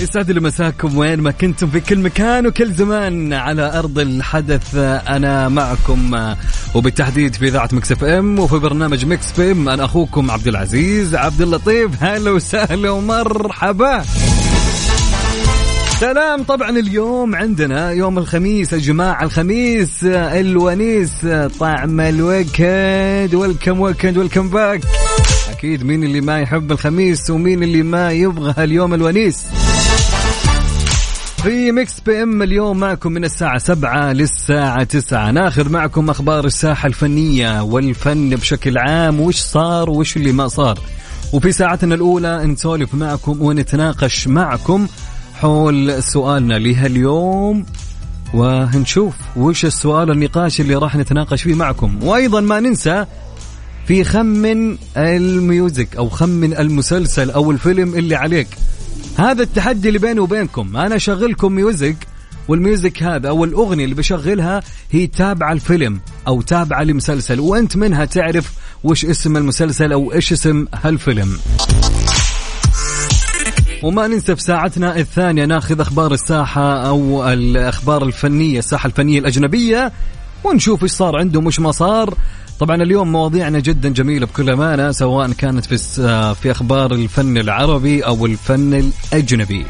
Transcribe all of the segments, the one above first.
يسعد لي مساكم وين ما كنتم في كل مكان وكل زمان على أرض الحدث. أنا معكم وبالتحديد في إذاعة Mix FM وفي برنامج Mix PM أنا أخوكم عبد العزيز عبد اللطيف. هلا وسهلا ومرحبا. سلام. طبعا اليوم عندنا يوم الخميس يا جماعة الخميس الونيس طعم ال weekend welcome weekend welcome back أكيد مين اللي ما يحب الخميس ومين اللي ما يبغى اليوم الونيس؟ في Mix PM اليوم معكم من الساعة سبعة للساعة تسعة. ناخذ معكم أخبار الساحة الفنية والفن بشكل عام. وش صار وش اللي ما صار؟ وفي ساعتنا الأولى نسولف معكم ونتناقش معكم حول سؤالنا لهاليوم. وهنشوف وش السؤال النقاش اللي راح نتناقش فيه معكم. وأيضا ما ننسى في خمن ال music أو خمن المسلسل أو الفيلم اللي عليك. هذا التحدي اللي بيني وبينكم. أنا أشغلكم music وال music هذا أو الأغنية اللي بشغلها هي تابعة الفيلم أو تابعة لمسلسل وأنت منها تعرف وش اسم المسلسل أو إيش اسم هالفيلم. وما ننسى في ساعتنا الثانية ناخذ أخبار الساحة أو الأخبار الفنية الساحة الفنية الأجنبية ونشوف إيش صار عندهم وإيش ما صار. طبعا اليوم مواضيعنا جدا جميلة بكل أمانة سواء كانت في في أخبار الفن العربي أو الفن الأجنبي.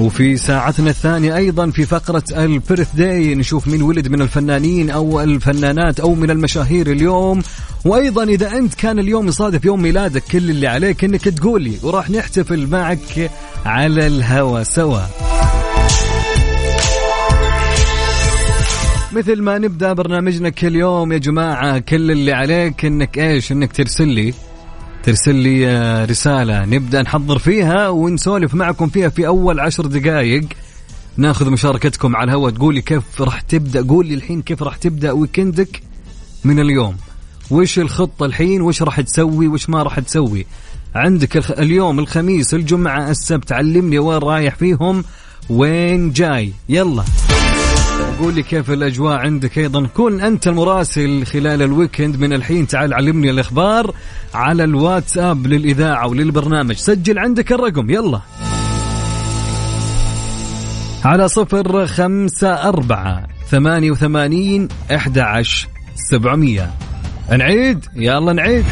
وفي ساعتنا الثانية أيضا في فقرة البيرث داي نشوف مين ولد من الفنانين أو الفنانات أو من المشاهير اليوم. وأيضا إذا أنت كان اليوم يصادف يوم ميلادك كل اللي عليك أنك تقولي وراح نحتفل معك على الهوا سوا. مثل ما نبدأ برنامجنا كل يوم يا جماعة كل اللي عليك إنك إيش؟ إنك ترسل لي ترسل لي آه، رسالة نبدأ نحضر فيها ونسولف معكم فيها في أول عشر دقائق ناخذ مشاركتكم على الهواء تقولي كيف راح تبدأ؟ قول لي الحين كيف راح تبدأ ويكندك من اليوم. وش الخطة الحين؟ وش راح تسوي؟ وش ما راح تسوي؟ عندك اليوم الخميس الجمعة السبت علمني وين رايح فيهم وين جاي. يلا. قول لي كيف الأجواء عندك أيضا؟ كن أنت المراسل خلال الويكند. من الحين تعال علمني الإخبار على الواتساب للإذاعة وللبرنامج. سجل عندك الرقم. يلا. على صفر خمسة أربعة ثمانية وثمانين أحد عشر سبعمية. نعيد؟ يلا نعيد.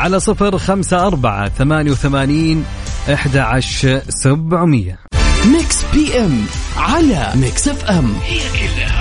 على صفر خمسة أربعة ثمانية وثمانين إحدى عشر سبعمية. Mix PM على Mix FM. هي كلها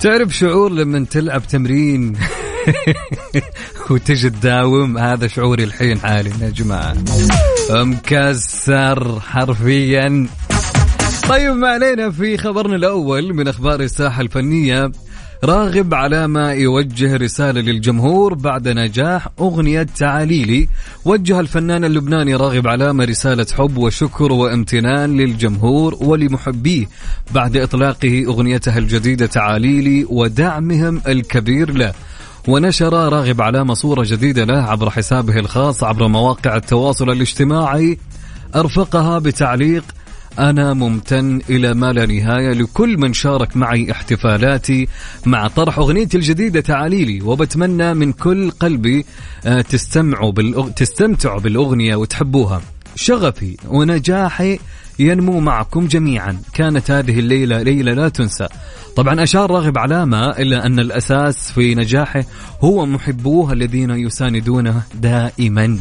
تعرف شعور لما تلعب تمرين وتجي تداوم؟ هذا شعوري الحين حاليا يا جماعة. مكسر حرفيا. طيب ما علينا في خبرنا الأول من أخبار الساحة الفنية. راغب علامة يوجه رسالة للجمهور بعد نجاح أغنية تعاليلي. وجه الفنان اللبناني راغب علامة رسالة حب وشكر وامتنان للجمهور ولمحبيه بعد إطلاقه أغنيته الجديدة تعاليلي ودعمهم الكبير له. ونشر راغب علامة صورة جديدة له عبر حسابه الخاص عبر مواقع التواصل الاجتماعي. أرفقها بتعليق أنا ممتن إلى ما لا نهاية لكل من شارك معي احتفالاتي مع طرح أغنيتي الجديدة تعاليلي وبتمنى من كل قلبي آه، تستمعوا بالأغ... تستمتعوا بالأغنية وتحبوها. شغفي ونجاحي ينمو معكم جميعا. كانت هذه الليلة ليلة لا تنسى. طبعا أشار راغب علامة إلا أن الأساس في نجاحه هو محبوه الذين يساندونه دائما.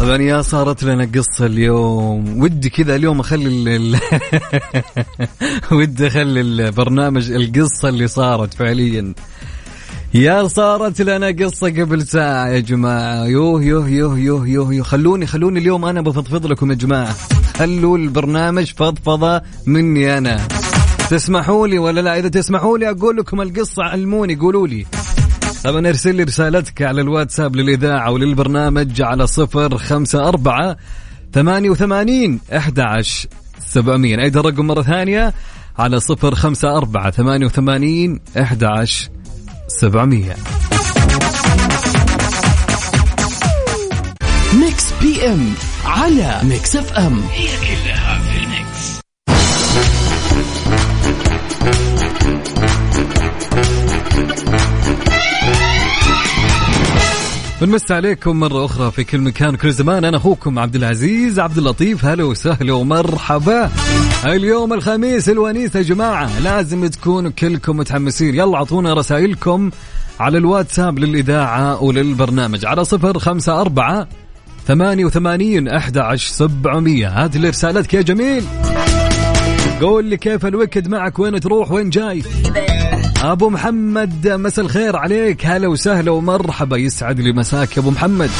طبعا يا صارت لنا قصة اليوم. ودي كذا اليوم أخلي ال... ودي أخلي البرنامج القصة اللي صارت فعليا. يا صارت لنا قصة قبل ساعة يا جماعة. يوه يوه يوه يوه يوه, يوه. خلوني خلوني اليوم أنا بفضفض لكم يا جماعة. خلوا البرنامج فضفضة مني أنا. تسمحوا لي ولا لا؟ إذا تسمحوا لي أقول لكم القصة علموني قولوا لي. طبعا ارسل لي رسالتك على الواتساب للإذاعة وللبرنامج على صفر خمسة أربعة ثمانية وثمانين أحد عشر سبعمية. أيضا الرقم مرة ثانية على صفر خمسة أربعة ثمانية وثمانين أحد عشر سبعمية. Mix PM على Mix FM. هي كلها بنمسي عليكم مرة أخرى في كل مكان كل زمان. أنا أخوكم عبد العزيز عبد اللطيف. هلا وسهلا ومرحبا. اليوم الخميس الونيس يا جماعة لازم تكونوا كلكم متحمسين. يلا أعطونا رسائلكم على الواتساب للإذاعة وللبرنامج. على صفر خمسة أربعة ثمانية وثمانين أحد عشر سبعمية. هات لي رسالتك يا جميل. قول لي كيف الوكد معك؟ وين تروح؟ وين جاي؟ أبو محمد مساء الخير عليك. هلا وسهلا ومرحبا. يسعد لي مساك يا أبو محمد.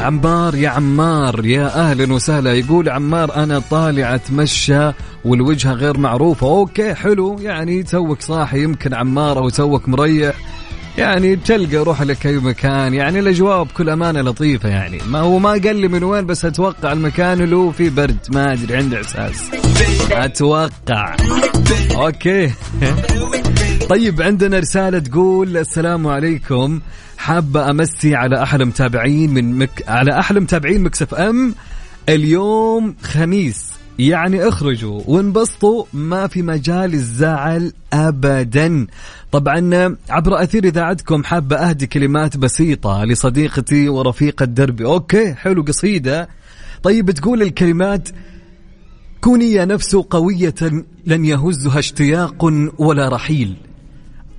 عمار يا عمار يا أهلا وسهلا. يقول عمار أنا طالع أتمشى والوجهة غير معروفة. okay حلو. يعني توك صاحي يمكن عمار أو توك مريح. يعني تلقى روح لك أي مكان. يعني الاجواء بكل أمانة لطيفة يعني. ما هو ما قال لي من وين بس أتوقع المكان له في برد. ما أدري عندي إحساس. أتوقع. okay. طيب عندنا رسالة تقول السلام عليكم. حابة أمسي على أحلى متابعين من مك... على أحلى متابعين Mix FM. اليوم خميس. يعني اخرجوا وانبسطوا ما في مجال الزعل ابدا. طبعا عبر أثير إذاعتكم حابة أهدي كلمات بسيطة لصديقتي ورفيقة دربي okay حلو قصيدة. طيب تقول الكلمات كوني يا نفس قوية لن يهزها اشتياق ولا رحيل.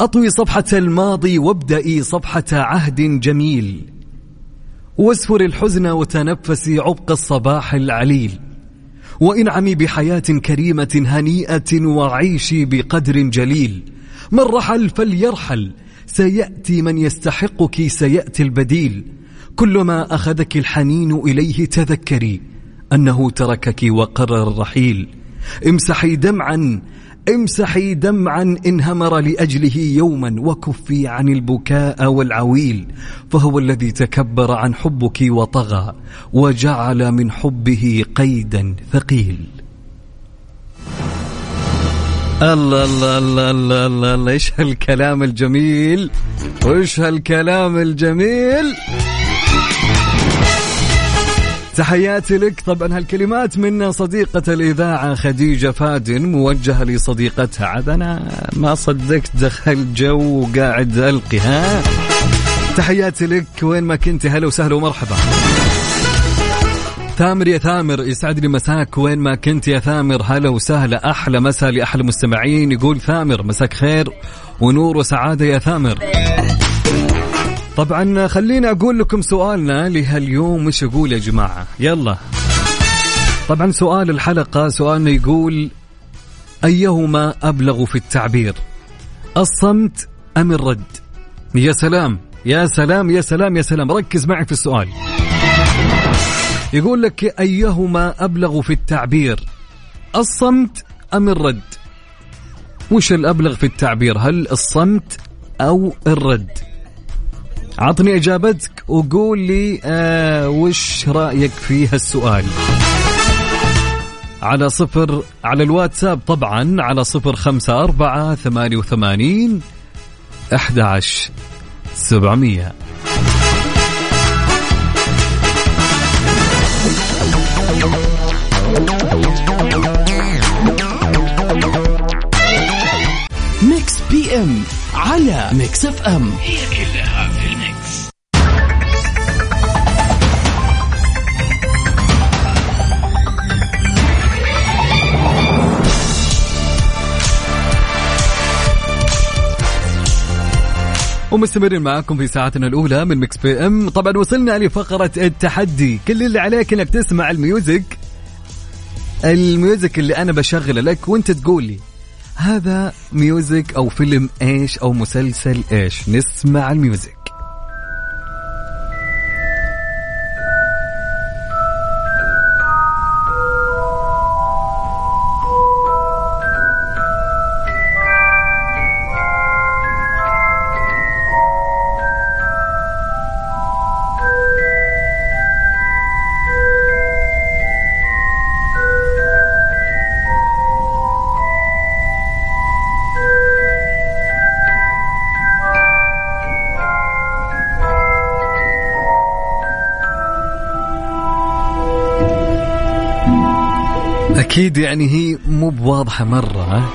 أطوي صفحة الماضي وابدأي صفحة عهد جميل. واسفر الحزن وتنفسي عبق الصباح العليل. وانعمي بحياة كريمة هنيئة وعيشي بقدر جليل. من رحل فليرحل سيأتي من يستحقك سيأتي البديل. كل ما أخذك الحنين إليه تذكري أنه تركك وقرر الرحيل. امسحي دمعا امسحي دمعا انهمر لأجله يوما وكفي عن البكاء والعويل فهو الذي تكبر عن حبك وطغى وجعل من حبه قيدا ثقيل الله الله الله الله الله. إيش هالكلام الجميل وايش هالكلام الجميل تحياتي لك. طبعا هالكلمات من صديقة الإذاعة خديجة فادن موجهة لصديقتها. عاد أنا ما صدقت دخل جو وقاعد ألقي ها تحياتي لك. وين ما كنت هلا وسهلا ومرحبا. ثامر يا ثامر يسعد لي مساك. وين ما كنت يا ثامر هلا وسهلا. أحلى مساء لأحلى مستمعين. يقول ثامر مساك خير ونور وسعادة يا ثامر. طبعا خليني أقول لكم سؤالنا لهاليوم وش يقول يا جماعة؟ يلا. طبعا سؤال الحلقة سؤالنا يقول أيهما أبلغ في التعبير؟ الصمت أم الرد؟ يا سلام يا سلام يا سلام يا سلام. ركز معي في السؤال. يقول لك أيهما أبلغ في التعبير؟ الصمت أم الرد؟ وش الأبلغ في التعبير؟ هل الصمت أو الرد؟ عطني إجابتك وقول لي آه وش رأيك في هالسؤال؟ على صفر على الواتساب طبعا على صفر خمسة أربعة ثمانية وثمانين أحد سبعمية. Mix PM على Mix FM. هي ومستمرين معاكم في ساعتنا الأولى من Mix PM طبعا وصلنا لفقرة التحدي. كل اللي عليك إنك تسمع ال music. ال music اللي أنا بشغله لك وأنت تقول لي هذا music أو فيلم إيش أو مسلسل إيش؟ نسمع ال music. أكيد يعني هي مو بواضحة مرة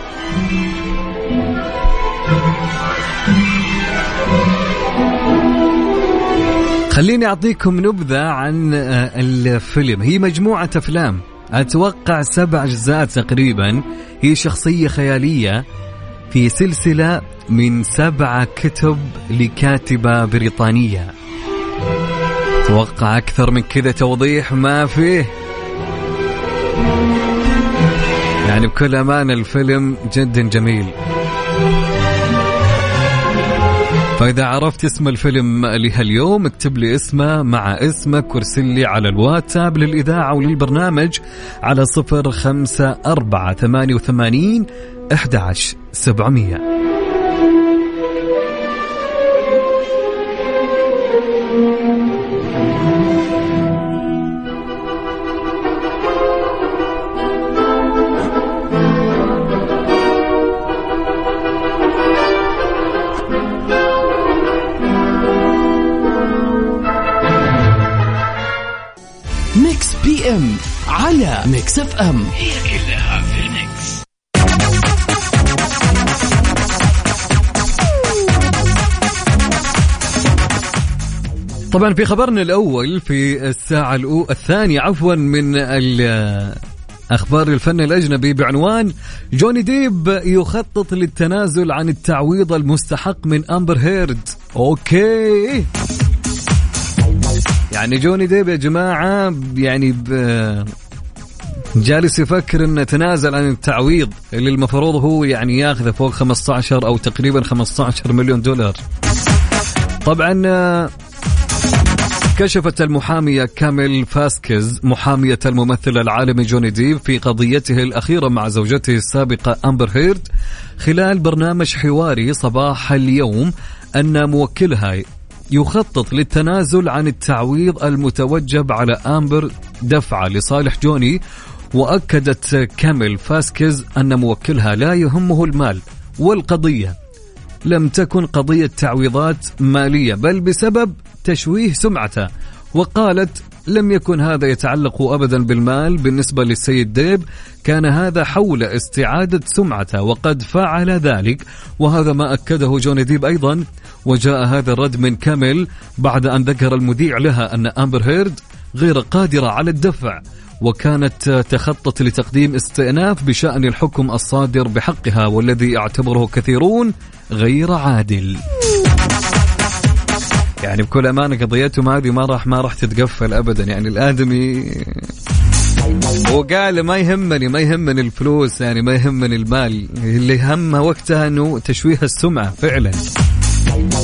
خليني أعطيكم نبذة عن آه، الفيلم. هي مجموعة أفلام. أتوقع سبع أجزاء تقريبا. هي شخصية خيالية في سلسلة من سبعه كتب لكاتبة بريطانية. أتوقع أكثر من كذا توضيح ما فيه. يعني بكل أمانة الفيلم جدا جميل. فإذا عرفت اسم الفيلم لهاليوم اكتب لي اسمه مع اسمك وارسل لي على الواتساب للإذاعة وللبرنامج على صفر خمسة أربعة ثمانية وثمانين أحد سبعمية. M على Mix FM هي كلها في ال mix طبعا في خبرنا الأول في الساعة الأو... الثانية عفوا من ال- أخبار الفن الأجنبي بعنوان جوني ديب يخطط للتنازل عن التعويض المستحق من أمبر هيرد. okay. يعني جوني ديب يا جماعة يعني ب... جالس يفكر إنه تنازل عن التعويض اللي المفروض هو يعني ياخذه فوق 15 أو تقريبا 15 مليون دولار. طبعا كشفت المحامية كاميل فاسكيز محامية الممثل العالمي جوني ديب في قضيته الأخيرة مع زوجته السابقة أمبر هيرد خلال برنامج حواري صباح اليوم أن موكلها يخطط للتنازل عن التعويض المتوجب على أمبر دفعه لصالح جوني وأكدت كاميل فاسكيز أن موكلها لا يهمه المال والقضية. لم تكن قضية تعويضات مالية بل بسبب تشويه سمعته وقالت لم يكن هذا يتعلق أبدا بالمال. بالنسبة للسيد ديب كان هذا حول استعادة سمعته وقد فعل ذلك وهذا ما أكده جوني ديب أيضا. وجاء هذا الرد من كامل بعد أن ذكر المذيع لها أن أمبر هيرد غير قادرة على الدفع وكانت تخطط لتقديم استئناف بشأن الحكم الصادر بحقها والذي يعتبره كثيرون غير عادل. يعني بكل أمانة قضيتهم هذه ما راح ما راح تتقفل ابدا. يعني الآدمي وقال ما يهمني ما يهمني الفلوس يعني ما يهمني المال. اللي همه وقتها إنه تشويه السمعة فعلا.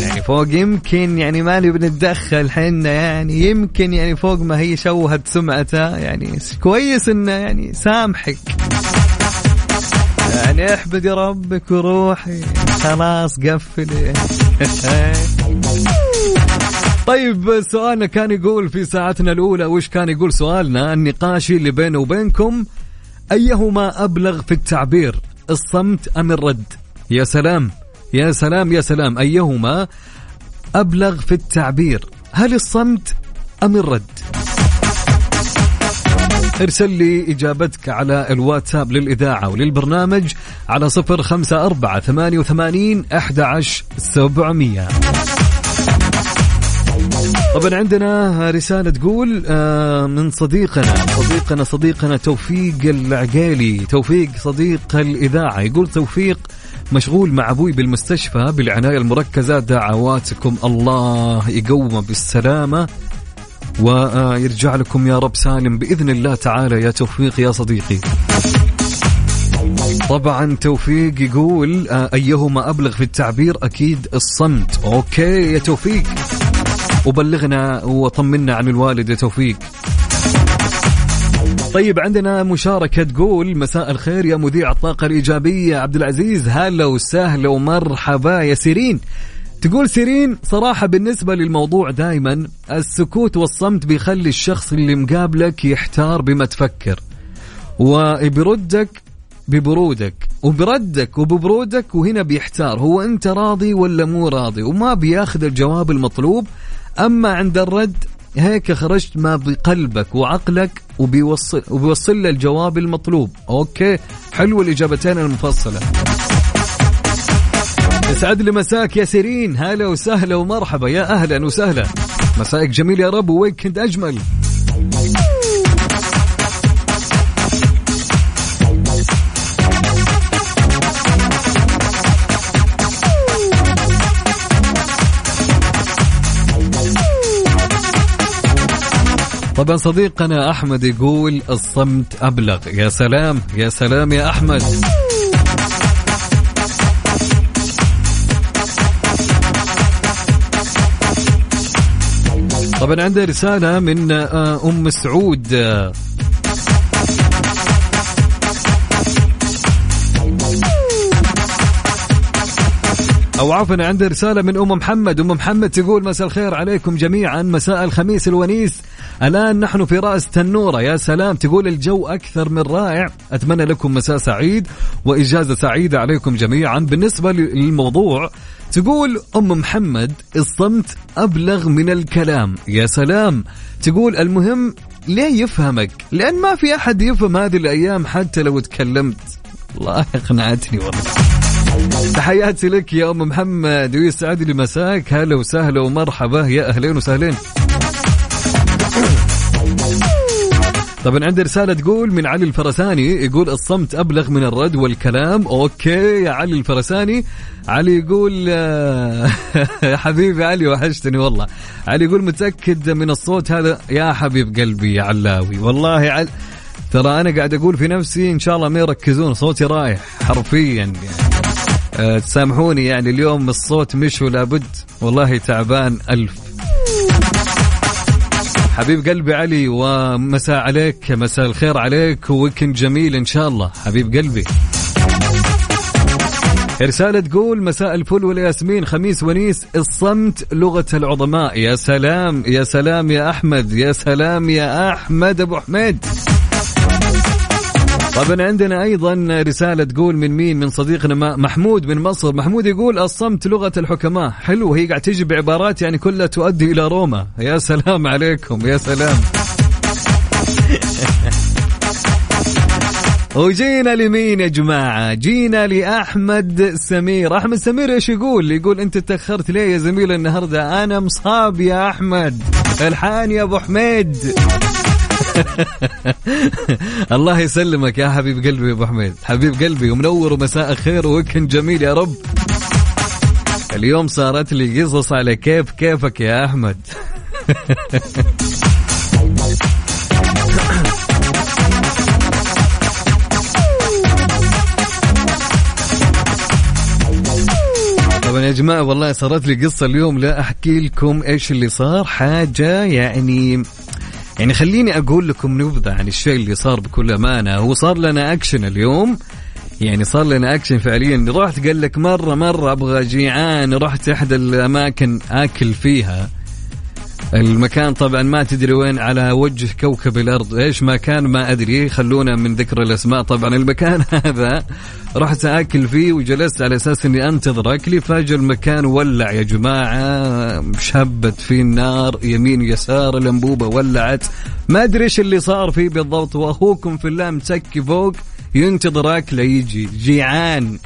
يعني فوق يمكن يعني ما نبي نتدخل حنا يعني يمكن يعني فوق ما هي شوهت سمعته. يعني كويس إنه يعني سامحك. يعني احمد يا ربك وروحي خلاص قفلي. طيب سؤالنا كان يقول في ساعتنا الأولى وش كان يقول سؤالنا؟ النقاشي اللي بينه وبينكم أيهما أبلغ في التعبير؟ الصمت أم الرد؟ يا سلام يا سلام يا سلام. أيهما أبلغ في التعبير؟ هل الصمت أم الرد؟ ارسل لي إجابتك على الواتساب للإذاعة وللبرنامج على صفر خمسة أربعة ثمانية وثمانين أحد عشر سبعمية. طبعا عندنا رسالة تقول آه، من صديقنا صديقنا صديقنا توفيق العقيلي. توفيق صديق الإذاعة. يقول توفيق مشغول مع أبوي بالمستشفى بالعناية المركزة. دعواتكم الله يقومه بالسلامة ويرجع لكم يا رب سالم بإذن الله تعالى. يا توفيق يا صديقي. طبعا توفيق يقول آه، أيهما أبلغ في التعبير؟ أكيد الصمت. أوكي يا توفيق. وبلغنا وطمنا عن الوالد يا توفيق. طيب عندنا مشاركة تقول مساء الخير يا مذيع الطاقة الإيجابية عبد العزيز هلا وسهلا ومرحبا يا سيرين. تقول سيرين صراحة بالنسبة للموضوع دائما السكوت والصمت بيخلي الشخص اللي مقابلك يحتار بما تفكر. وبيردك ببرودك وبردك وببرودك وهنا بيحتار هو أنت راضي ولا مو راضي؟ وما بياخذ الجواب المطلوب أما عند الرد هيك خرجت ما بقلبك وعقلك وبيوصل وبيوصل له الجواب المطلوب. okay حلو الإجابتين المفصلة. يسعد لي مساك يا سيرين. هلا وسهلا ومرحبا. يا أهلا وسهلا. مسائك جميل يا رب وويكند أجمل؟ طبعا صديقنا أحمد يقول الصمت أبلغ. يا سلام يا سلام يا أحمد. طبعا عنده رسالة من آه، أم سعود. أو عفوا عنده رسالة من أم محمد. أم محمد تقول مساء الخير عليكم جميعا. مساء الخميس الونيس. الآن نحن في رأس تنورة. يا سلام تقول الجو أكثر من رائع. أتمنى لكم مساء سعيد وإجازة سعيدة عليكم جميعا. بالنسبة للموضوع تقول أم محمد الصمت أبلغ من الكلام. يا سلام تقول المهم ليه يفهمك؟ لأن ما في أحد يفهم هذه الأيام حتى لو تكلمت والله اقنعتني والله. تحياتي لك يا أم محمد ويسعد لي مساك. هلا وسهلا ومرحبا. يا أهلين وسهلين. طبعا عندي رسالة تقول من علي الفرساني يقول الصمت أبلغ من الرد والكلام. أوكي يا علي الفرساني. علي يقول آه، حبيبي علي وحشتني والله. علي يقول متأكد من الصوت هذا؟ يا حبيب قلبي يا علاوي. والله عل... ترى أنا قاعد أقول في نفسي إن شاء الله ما يركزون صوتي رايح حرفيا. يعني أه تسامحوني يعني اليوم الصوت مش ولا بد والله تعبان ألف. حبيب قلبي علي ومساء عليك مساء الخير عليك ويكند جميل إن شاء الله. حبيب قلبي. رسالة تقول مساء الفل والياسمين خميس ونيس الصمت لغة العظماء. يا سلام يا سلام يا أحمد يا سلام يا أحمد أبو حميد. طبعا. عندنا أيضا رسالة تقول من مين؟ من صديقنا محمود من مصر. محمود يقول الصمت لغة الحكماء. حلو هي قاعد تجي بعبارات يعني كلها تؤدي إلى روما. يا سلام عليكم يا سلام. وجينا لمين يا جماعة؟ جينا لأحمد سمير. أحمد سمير إيش يقول؟ يقول أنت تأخرت ليه يا زميل النهاردة؟ أنا مصاب يا أحمد. الحان يا أبو حميد. الله يسلمك يا حبيب قلبي يا أبو حميد. حبيب قلبي ومنور ومساء خير وويكند جميل يا رب. اليوم صارت لي قصص على كيف كيفك يا أحمد. طبعا يا جماعة والله صارت لي قصة اليوم. لا أحكي لكم إيش اللي صار. حاجة يعني يعني خليني أقول لكم نبذة عن الشيء اللي صار بكل أمانة. هو صار لنا أكشن اليوم. يعني صار لنا أكشن فعليا. رحت قال لك مرة مرة أبغى جيعان. رحت أحد الأماكن أكل فيها. المكان طبعا ما تدري وين على وجه كوكب الأرض. إيش ما كان ما أدري. خلونا من ذكر الأسماء. طبعا المكان هذا رحت أكل فيه وجلست على أساس إني أنتظر أكلي. فجأة المكان ولع يا جماعة. شبت فيه النار. يمين يسار الأنبوبة ولعت. ما أدري إيش اللي صار فيه بالضبط. وأخوكم في الله متكي فوق. ينتظر اكله يجي. جيعان.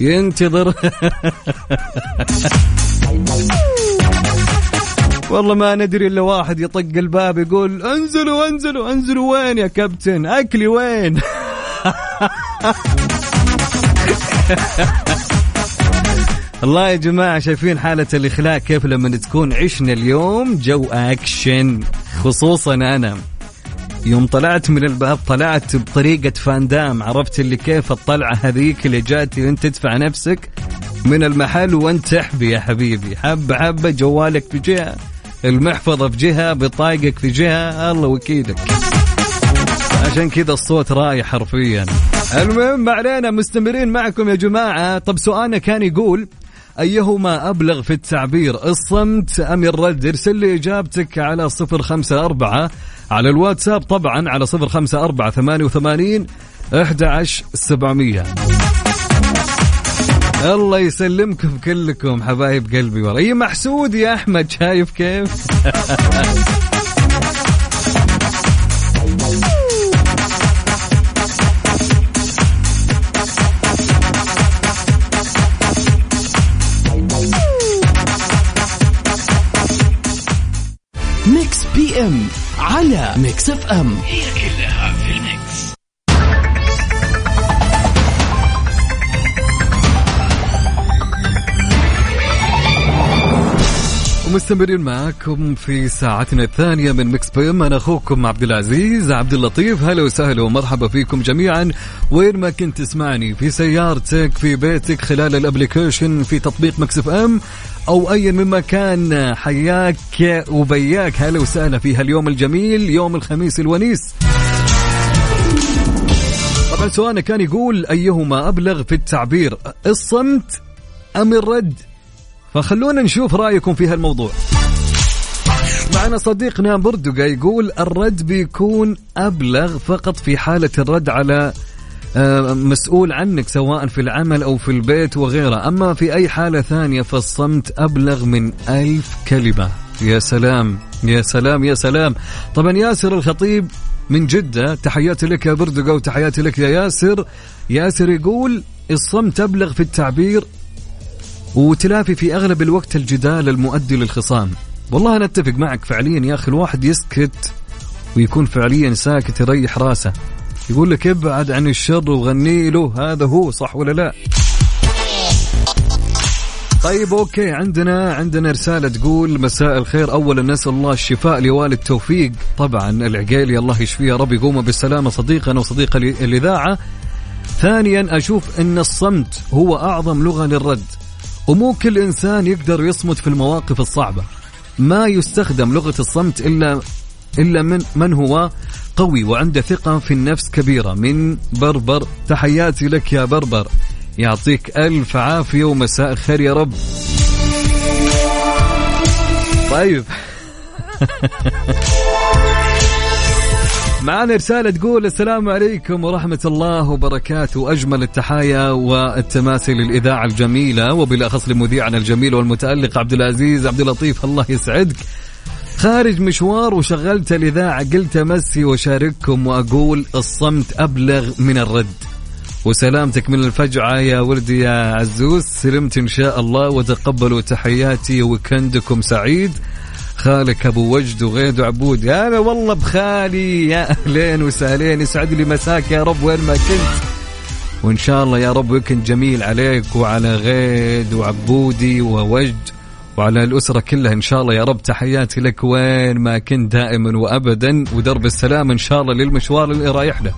ينتظر. والله ما ندري إلا واحد يطق الباب يقول انزلوا انزلوا انزلوا وين يا كابتن؟ أكلي وين؟ الله يا جماعة شايفين حالة الإخلاء كيف لما تكون عشنا اليوم؟ جو أكشن خصوصا أنا. يوم طلعت من الباب طلعت بطريقة فاندام عرفت اللي كيف الطلعة هذيك اللي جاتي وأنت تدفع نفسك من المحل وأنت تحبي يا حبيبي. حبة حبة جوالك في جهة المحفظة في جهة بطايقك في جهة الله وكيلك. عشان كذا الصوت رايح حرفيا. المهم علينا مستمرين معكم يا جماعة. طب سؤالنا كان يقول أيهما أبلغ في التعبير الصمت أم الرد؟ ارسل لي إجابتك على صفر خمسة أربعة على الواتساب طبعا على صفر خمسة أربعة ثمانية وثمانين أحد عشر سبعمية. الله يسلمكم كلكم حبايب قلبي والله. إي محسود يا أحمد شايف كيف؟ Mix PM على Mix FM. هي كلها ومستمرين معاكم في ساعتنا الثانية من Mix PM. أنا أخوكم عبد العزيز عبد اللطيف. هلا وسهلا ومرحبا فيكم جميعا. وين ما كنت تسمعني في سيارتك في بيتك خلال ال application في تطبيق Mix FM أو ايا من مكان. حياك وبياك. هلا وسهلا في هاليوم الجميل يوم الخميس الونيس. طبعا سؤالنا كان يقول أيهما أبلغ في التعبير الصمت أم الرد؟ فخلونا نشوف رأيكم في هالموضوع. معنا صديقنا بردقة يقول الرد بيكون أبلغ فقط في حالة الرد على آه، مسؤول عنك سواء في العمل أو في البيت وغيره. أما في أي حالة ثانية فالصمت أبلغ من ألف كلمة. يا سلام يا سلام يا سلام. طبعا ياسر الخطيب من جدة تحياتي لك يا بردقة وتحياتي لك يا ياسر. ياسر يقول الصمت أبلغ في التعبير وتلافي في أغلب الوقت الجدال المؤدي للخصام. والله أنا أتفق معك فعليا يا أخي الواحد يسكت ويكون فعليا ساكت يريح راسه. يقول لك ابعد عن الشر وغني له هذا هو صح ولا لا؟ طيب أوكي عندنا عندنا رسالة تقول مساء الخير اولا نسأل الله الشفاء لوالد توفيق. طبعا العقيلي الله يشفيه يا رب يقوم بالسلامة صديقنا وصديق ال- الاذاعة ثانيا أشوف إن الصمت هو أعظم لغة للرد. ومو كل إنسان يقدر يصمت في المواقف الصعبة. ما يستخدم لغة الصمت إلا إلا من من هو؟ قوي وعنده ثقة في النفس كبيرة. من بربر تحياتي لك يا بربر. يعطيك ألف عافية ومساء الخير يا رب. طيب. معنا رسالة تقول السلام عليكم ورحمة الله وبركاته. أجمل التحايا والتماثل للإذاعة الجميلة وبالأخص لمذيعنا الجميل والمتألق عبد العزيز عبد اللطيف. الله يسعدك. خارج مشوار وشغلت الإذاعة قلت أمسي وشارككم وأقول الصمت أبلغ من الرد. وسلامتك من الفجعة يا ولدي يا عزوز. سلمت إن شاء الله وتقبلوا تحياتي وكندكم سعيد. خالك أبو وجد وغيد وعبود. يا أنا والله بخالي يا أهلين وسهلين يسعد لي مساك يا رب وين ما كنت. وإن شاء الله يا رب يكن جميل عليك وعلى غيد وعبودي ووجد وعلى الأسرة كلها. إن شاء الله يا رب تحياتي لك وين ما كنت دائما وأبدا. ودرب السلام إن شاء الله للمشوار اللي رايح له.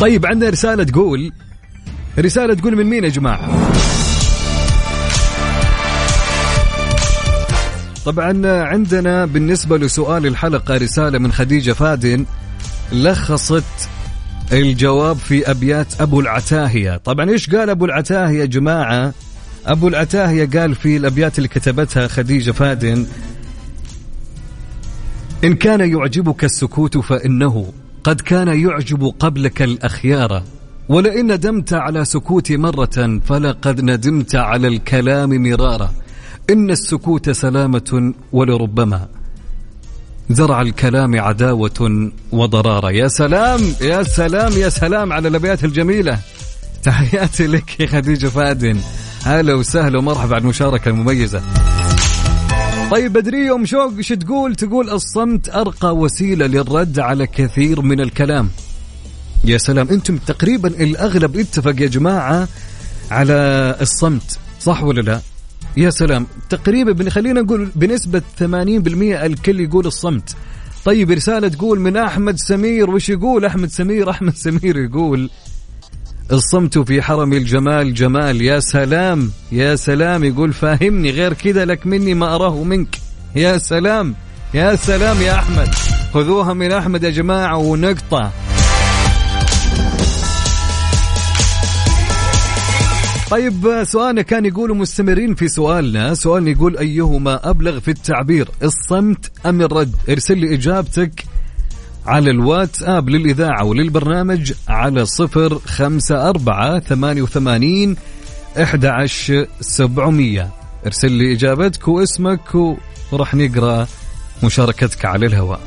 طيب عندنا رسالة تقول رسالة تقول من مين يا جماعة؟ طبعا عندنا بالنسبة لسؤال الحلقة رسالة من خديجة فادن لخصت الجواب في أبيات أبو العتاهية. طبعا إيش قال أبو العتاهية يا جماعة؟ أبو العتاهية قال في الأبيات اللي كتبتها خديجة فادن إن كان يعجبك السكوت فإنه قد كان يعجب قبلك الأخيار. ولئن ندمت على سكوتي مرة فلقد ندمت على الكلام مرارا. إن السكوت سلامة ولربما. زرع الكلام عداوة وضرارة يا سلام يا سلام يا سلام على الأبيات الجميلة. تحياتي لك يا خديجة فادن. هلا وسهلا ومرحبا على المشاركة المميزة. طيب بدرية أم شوق إيش تقول؟ تقول الصمت أرقى وسيلة للرد على كثير من الكلام. يا سلام أنتم تقريبا الأغلب اتفق يا جماعة على الصمت صح ولا لا؟ يا سلام. تقريبا خلينا نقول بنسبة 80% الكل يقول الصمت. طيب رسالة تقول من أحمد سمير وش يقول أحمد سمير؟ أحمد سمير يقول الصمت في حرم الجمال جمال. يا سلام يا سلام. يقول فاهمني غير كذا لك مني ما أراه منك. يا سلام يا سلام يا أحمد. خذوها من أحمد يا جماعة ونقطة. طيب سؤالنا كان يقولوا مستمرين في سؤالنا. سؤالنا يقول أيهما أبلغ في التعبير الصمت أم الرد؟ ارسل لي إجابتك على الواتساب للإذاعة وللبرنامج على صفر خمسة أربعة ثمانية وثمانين أحد سبعمية. ارسل لي إجابتك واسمك وراح نقرأ مشاركتك على الهواء.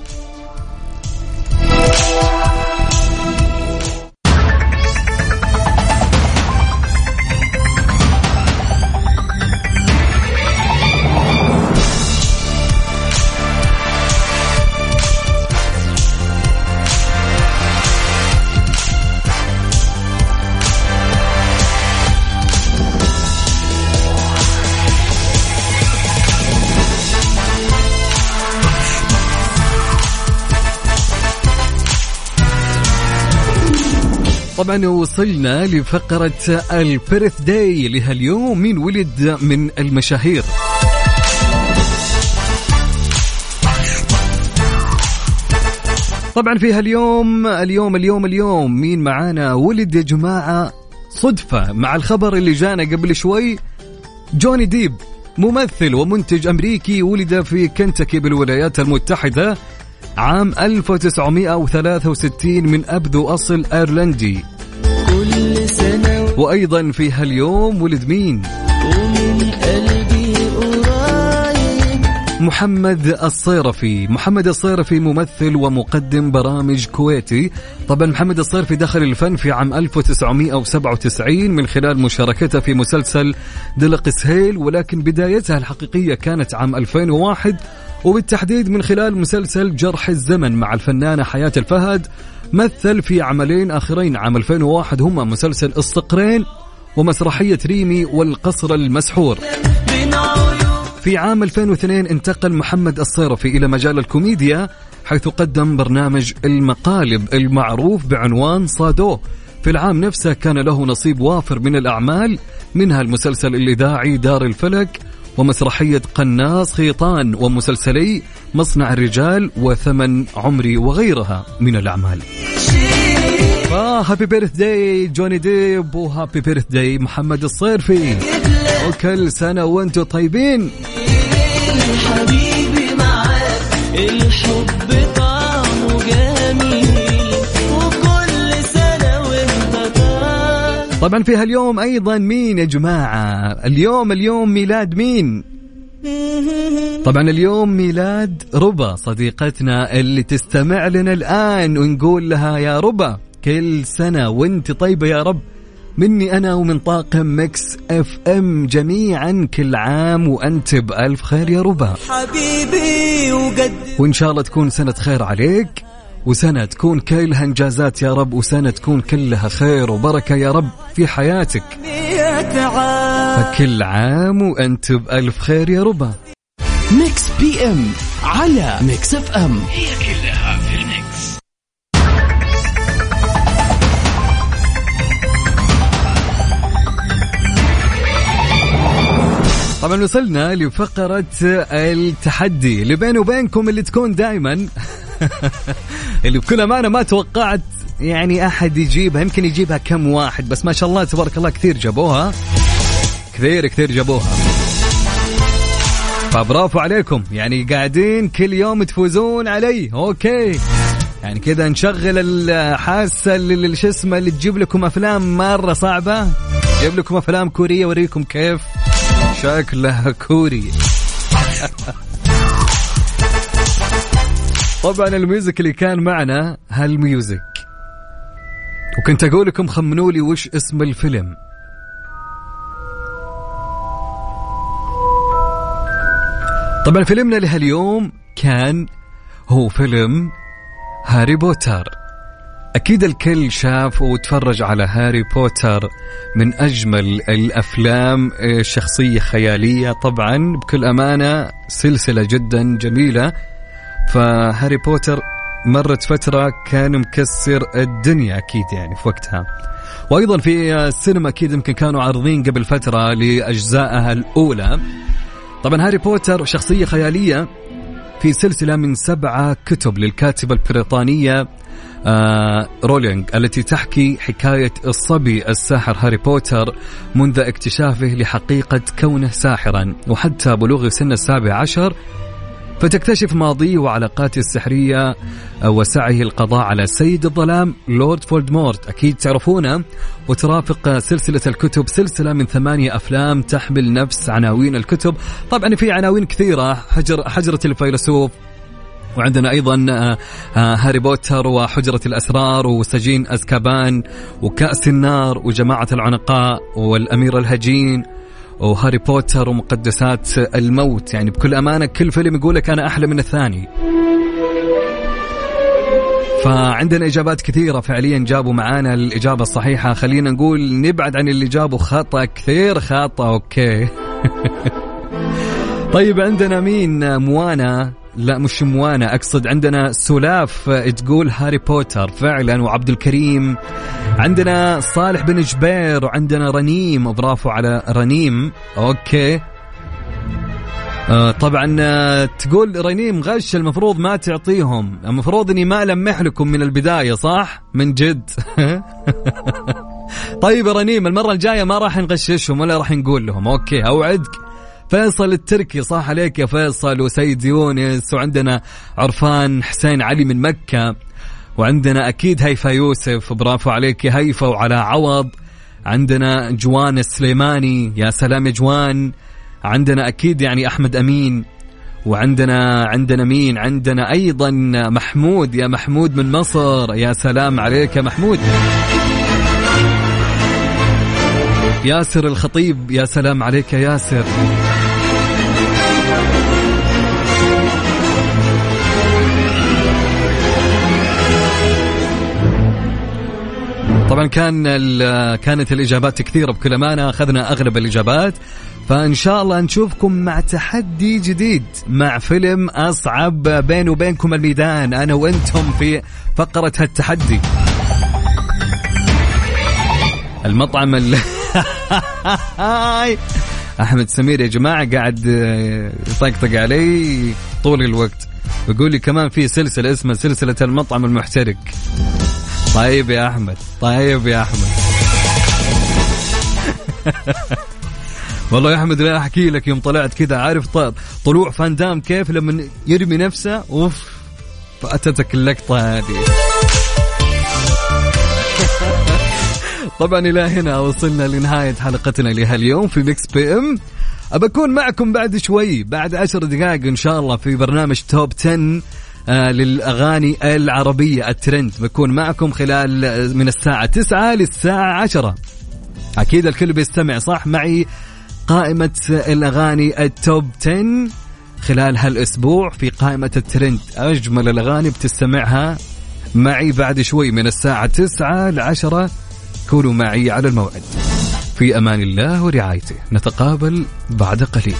طبعا وصلنا لفقرة ال birthday لهاليوم مين ولد من المشاهير. طبعا في هاليوم اليوم اليوم اليوم مين معانا؟ ولد يا جماعة صدفة مع الخبر اللي جانا قبل شوي. جوني ديب ممثل ومنتج أمريكي ولد في كنتاكي بالولايات المتحدة عام 1963 من أبدو أصل أيرلندي. وأيضا في هاليوم ولد مين؟ ومن قلبي قريب محمد الصيرفي. محمد الصيرفي ممثل ومقدم برامج كويتي. طبعا محمد الصيرفي دخل الفن في عام 1997 من خلال مشاركته في مسلسل دلقس هيل ولكن بدايتها الحقيقية كانت عام 2001 وبالتحديد من خلال مسلسل جرح الزمن مع الفنانة حياة الفهد مثل في عملين آخرين عام 2001 هما مسلسل الصقرين ومسرحية ريمي والقصر المسحور. في عام 2002 انتقل محمد الصيرفي إلى مجال الكوميديا حيث قدم برنامج المقالب المعروف بعنوان صادو. في العام نفسه كان له نصيب وافر من الأعمال منها المسلسل الإذاعي دار الفلك ومسرحية قناص خيطان ومسلسلي مصنع الرجال وثمن عمري وغيرها من الأعمال. happy birthday جوني ديب و happy birthday محمد الصيرفي. وكل سنة وأنتم طيبين. طبعا في هاليوم أيضا مين يا جماعة؟ اليوم اليوم ميلاد مين؟ طبعا اليوم ميلاد ربا صديقتنا اللي تستمع لنا الآن ونقول لها يا ربا كل سنة وانت طيبة يا رب. مني أنا ومن طاقم Mix FM جميعا كل عام وأنت بألف خير يا ربا. حبيبي وجد وإن شاء الله تكون سنة خير عليك. وسنة تكون كلها إنجازات يا رب وسنة تكون كلها خير وبركة يا رب في حياتك. فكل عام وأنت بألف خير يا ربا Mix PM على Mix FM هي كلها في ال mix طبعا وصلنا لفقرة التحدي. اللي بيني وبينكم اللي تكون دائما اللي بكل أمانة ما توقعت يعني أحد يجيبها يمكن يجيبها كم واحد بس ما شاء الله تبارك الله كثير جابوها. كثير كثير جابوها. فبرافو عليكم يعني قاعدين كل يوم تفوزون علي. أوكي. يعني كذا نشغل الحاسة اللي شو اسمه اللي تجيب لكم أفلام مرة صعبة. جيب لكم أفلام كورية اوريكم كيف شكلها كوري. طبعا ال music اللي كان معنا هال music. وكنت أقول لكم خمنوا لي وش اسم الفيلم. طبعا فيلمنا لهاليوم كان هو فيلم هاري بوتر. أكيد الكل شاف وتفرج على هاري بوتر من أجمل الأفلام آه، شخصية خيالية طبعا بكل أمانة سلسلة جدا جميلة. فهاري بوتر مرت فترة كان مكسر الدنيا أكيد يعني في وقتها. وأيضا في السينما أكيد يمكن كانوا عارضين قبل فترة لأجزائها الأولى. طبعا هاري بوتر شخصية خيالية في سلسلة من سبعة كتب للكاتبة البريطانية آه رولينج التي تحكي حكاية الصبي الساحر هاري بوتر منذ اكتشافه لحقيقة كونه ساحرا وحتى بلوغ سن السابع عشر فتكتشف ماضيه وعلاقاته السحرية وسعيه القضاء على سيد الظلام لورد فولدمورت. أكيد تعرفونه وترافق سلسلة الكتب سلسلة من ثمانية أفلام تحمل نفس عناوين الكتب. طبعا في عناوين كثيرة حجر حجرة الفيلسوف وعندنا أيضا آه، آه، هاري بوتر وحجرة الأسرار وسجين أزكابان وكأس النار وجماعة العنقاء والأمير الهجين. وهاري بوتر ومقدسات الموت. يعني بكل أمانة كل فيلم يقول لك أنا أحلى من الثاني. فعندنا إجابات كثيرة فعليا جابوا معانا الإجابة الصحيحة. خلينا نقول نبعد عن اللي جابوا خطأ كثير خطأ. okay. طيب عندنا مين؟ موانا. لا مش موانا أقصد عندنا سلاف تقول هاري بوتر فعلا وعبد الكريم. عندنا صالح بن جبير وعندنا رنيم برافو على رنيم. Okay. آه طبعا آه تقول رنيم غش المفروض ما تعطيهم. المفروض إني ما ألمح لكم من البداية صح؟ من جد. طيب يا رنيم المرة الجاية ما راح نغششهم ولا راح نقول لهم. Okay أوعدك. فيصل التركي صح عليك يا فيصل وسيد يونس وعندنا عرفان حسين علي من مكة وعندنا أكيد هيفا يوسف برافو عليك يا هيفا وعلى عوض عندنا جوان السليماني يا سلام يا جوان عندنا أكيد يعني أحمد أمين وعندنا عندنا مين؟ عندنا أيضا محمود يا محمود من مصر يا سلام عليك يا محمود. ياسر الخطيب يا سلام عليك يا ياسر. طبعا كان كانت الإجابات كثيرة بكل أمانة أخذنا أغلب الإجابات. فإن شاء الله نشوفكم مع تحدي جديد مع فيلم أصعب بين وبينكم الميدان أنا وأنتم في فقرة التحدي المطعم ال... أحمد سمير يا جماعة قاعد يطقطق علي طول الوقت. يقول لي كمان في سلسلة اسمها سلسلة المطعم المحترق. طيب يا أحمد طيب يا أحمد. والله يا أحمد لا أحكي لك يوم طلعت كذا عارف طلوع فاندام كيف لما يرمي نفسه؟ أوف فأتتك اللقطة هذه. طبعا إلى هنا وصلنا لنهاية حلقتنا لهاليوم في Mix FM أبكون معكم بعد شوي بعد عشر دقائق إن شاء الله في برنامج Top 10 آه للأغاني العربية الترند. بكون معكم خلال آه، من الساعة 9 للساعة 10 أكيد الكل بيستمع صح؟ معي قائمة الأغاني ال Top 10 خلال هالأسبوع في قائمة الترند. أجمل الأغاني بتستمعها معي بعد شوي من الساعة 9 ل 10 كونوا معي على الموعد. في أمان الله ورعايته. نتقابل بعد قليل.